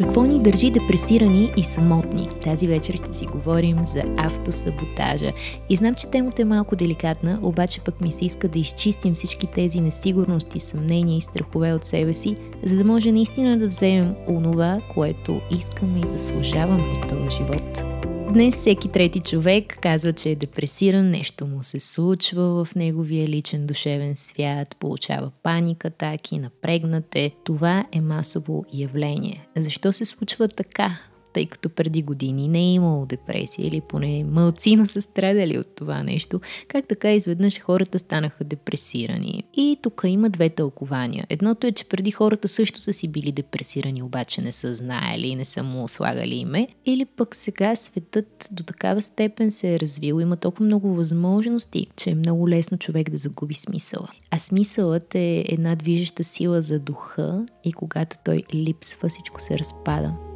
Какво ни държи депресирани и самотни? Тази вечер ще си говорим за автосаботажа. И знам, че темата е малко деликатна, обаче пък ми се иска да изчистим всички тези несигурности, съмнения и страхове от себе си, за да може наистина да вземем онова, което искаме и заслужаваме от този живот. Днес всеки трети човек казва, че е депресиран, нещо му се случва в неговия личен душевен свят, получава паника, атаки, напрегнате. Това е масово явление. Защо се случва така? Тъй като преди години не е имало депресия или поне мълцина са страдали от това нещо, как така изведнъж хората станаха депресирани. И тук има две тълкования. Едното е, че преди хората също са си били депресирани, обаче не са знаели и не са му слагали име. Или пък сега светът до такава степен се е развил, има толкова много възможности, че е много лесно човек да загуби смисъла. А смисълът е една движеща сила за духа и когато той липсва, всичко се разпада.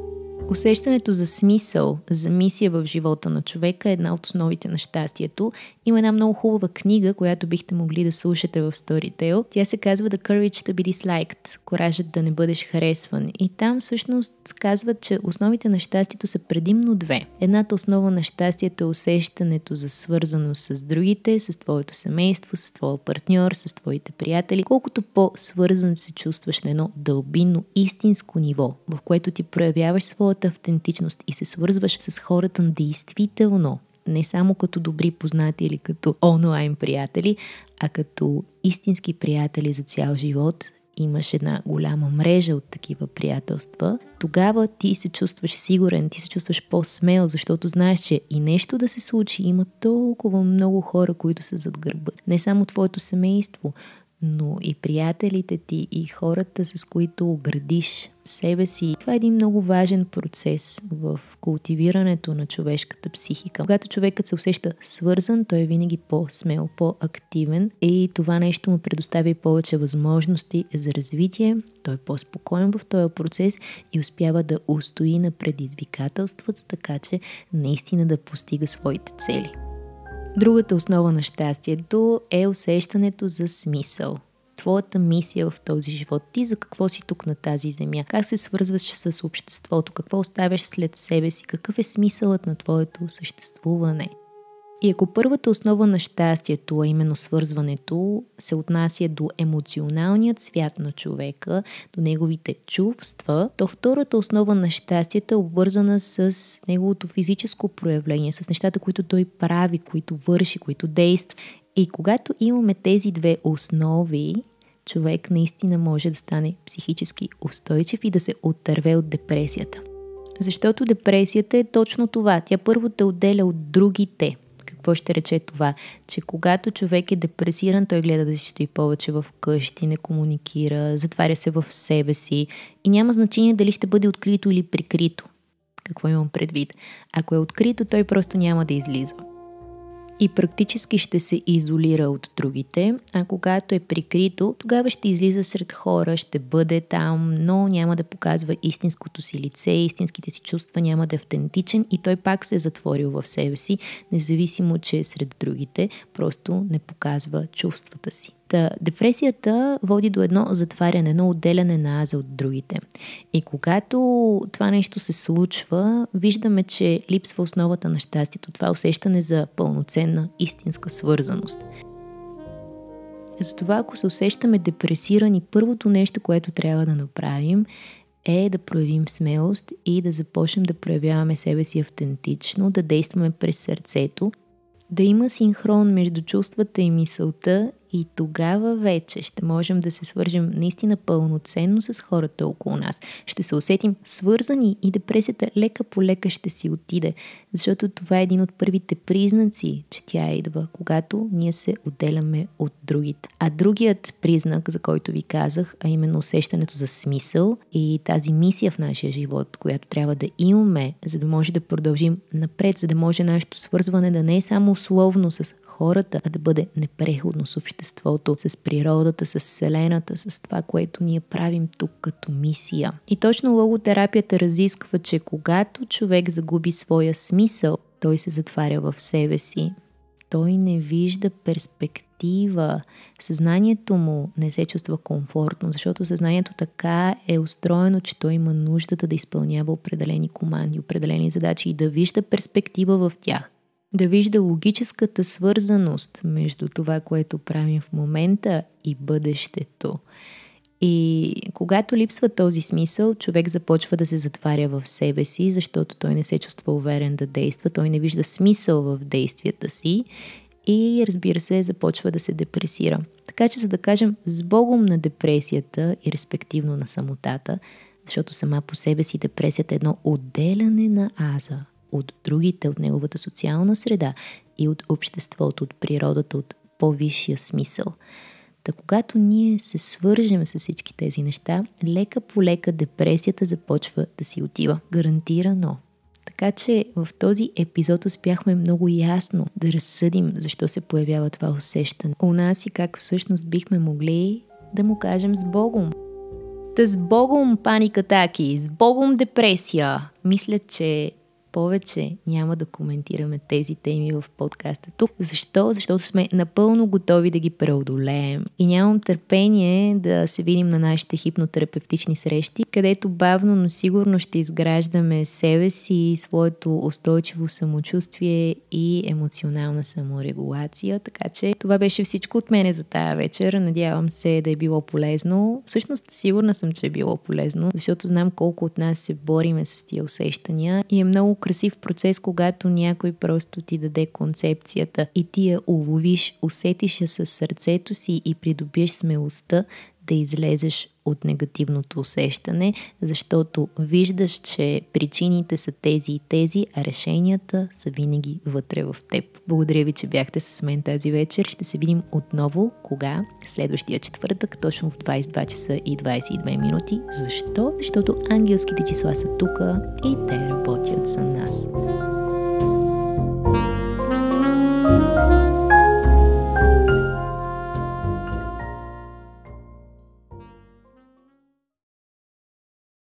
Усещането за смисъл, за мисия в живота на човека е една от основите на щастието. Има една много хубава книга, която бихте могли да слушате в Storytel. Тя се казва The Courage to be Disliked, коражът да не бъдеш харесван. И там всъщност казват, че основите на щастието са предимно две. Едната основа на щастието е усещането за свързаност с другите, с твоето семейство, с твоя партньор, с твоите приятели. Колкото по-свързан се чувстваш на едно дълбинно, истинско ниво, в което ти проявяваш своя своята автентичност и се свързваш с хората действително, не само като добри познати или като онлайн приятели, а като истински приятели за цял живот, имаш една голяма мрежа от такива приятелства, тогава ти се чувстваш сигурен, ти се чувстваш по-смел, защото знаеш, че и нещо да се случи, има толкова много хора, които са зад гърба. Не само твоето семейство, но и приятелите ти, и хората, с които градиш себе си. Това е един много важен процес в култивирането на човешката психика. Когато човекът се усеща свързан, той е винаги по-смел, по-активен и това нещо му предоставя повече възможности за развитие. Той е по-спокоен в този процес и успява да устои на предизвикателствата, така че наистина да постига своите цели. Другата основа на щастието е усещането за смисъл. Твоята мисия в този живот. Ти за какво си тук на тази земя? Как се свързваш с обществото? Какво оставяш след себе си? Какъв е смисълът на твоето съществуване? И ако първата основа на щастието, а именно свързването, се отнася до емоционалният свят на човека, до неговите чувства, то втората основа на щастието е обвързана с неговото физическо проявление, с нещата, които той прави, които върши, които действа. И когато имаме тези две основи, човек наистина може да стане психически устойчив и да се отърве от депресията. Защото депресията е точно това. Тя първо те отделя от другите – какво ще рече това? Че когато човек е депресиран, той гледа да си стои повече в къщи, не комуникира, затваря се в себе си и няма значение дали ще бъде открито или прикрито. Какво имам предвид? Ако е открито, той просто няма да излиза и практически ще се изолира от другите, а когато е прикрито, тогава ще излиза сред хора, ще бъде там, но няма да показва истинското си лице, истинските си чувства, няма да е автентичен и той пак се е затворил в себе си, независимо, че е сред другите, просто не показва чувствата си. Та, депресията води до едно затваряне, едно отделяне на аза от другите. И когато това нещо се случва, виждаме, че липсва основата на щастието, това усещане за пълноценна истинска свързаност. Затова, ако се усещаме депресирани, първото нещо, което трябва да направим е да проявим смелост и да започнем да проявяваме себе си автентично, да действаме през сърцето, да има синхрон между чувствата и мисълта и тогава вече ще можем да се свържем наистина пълноценно с хората около нас. Ще се усетим свързани и депресията лека по лека ще си отиде, защото това е един от първите признаци, че тя идва, когато ние се отделяме от другите. А другият признак, за който ви казах, а именно усещането за смисъл и тази мисия в нашия живот, която трябва да имаме, за да може да продължим напред, за да може нашето свързване да не е само условно с хората, а да бъде непреходно с обществото, с природата, с Вселената, с това, което ние правим тук като мисия. И точно логотерапията разисква, че когато човек загуби своя смисъл, той се затваря в себе си. Той не вижда перспектива. Съзнанието му не се чувства комфортно, защото съзнанието така е устроено, че той има нуждата да изпълнява определени команди, определени задачи и да вижда перспектива в тях. Да вижда логическата свързаност между това, което правим в момента и бъдещето. И когато липсва този смисъл, човек започва да се затваря в себе си, защото той не се чувства уверен да действа, той не вижда смисъл в действията си и разбира се, започва да се депресира. Така че, за да кажем, с Богом на депресията и респективно на самотата, защото сама по себе си депресията е едно отделяне на аза от другите, от неговата социална среда и от обществото, от природата, от по-висшия смисъл – Та когато ние се свържем с всички тези неща, лека по лека депресията започва да си отива. Гарантирано. Така че в този епизод успяхме много ясно да разсъдим защо се появява това усещане у нас и как всъщност бихме могли да му кажем с Богом. Та с Богом паникатаки, с Богом депресия. Мисля, че повече няма да коментираме тези теми в подкаста тук. Защо? Защото сме напълно готови да ги преодолеем. И нямам търпение да се видим на нашите хипнотерапевтични срещи, където бавно, но сигурно ще изграждаме себе си, своето устойчиво самочувствие и емоционална саморегулация. Така че това беше всичко от мене за тая вечер. Надявам се да е било полезно. Всъщност, сигурна съм, че е било полезно, защото знам колко от нас се бориме с тия усещания и е много красив процес, когато някой просто ти даде концепцията и ти я уловиш, усетиш я със сърцето си и придобиеш смелостта да излезеш от негативното усещане, защото виждаш, че причините са тези и тези, а решенията са винаги вътре в теб. Благодаря ви, че бяхте с мен тази вечер. Ще се видим отново, кога? Следващия четвъртък, точно в 22 часа и 22 минути. Защо? Защото ангелските числа са тук и те работят за нас.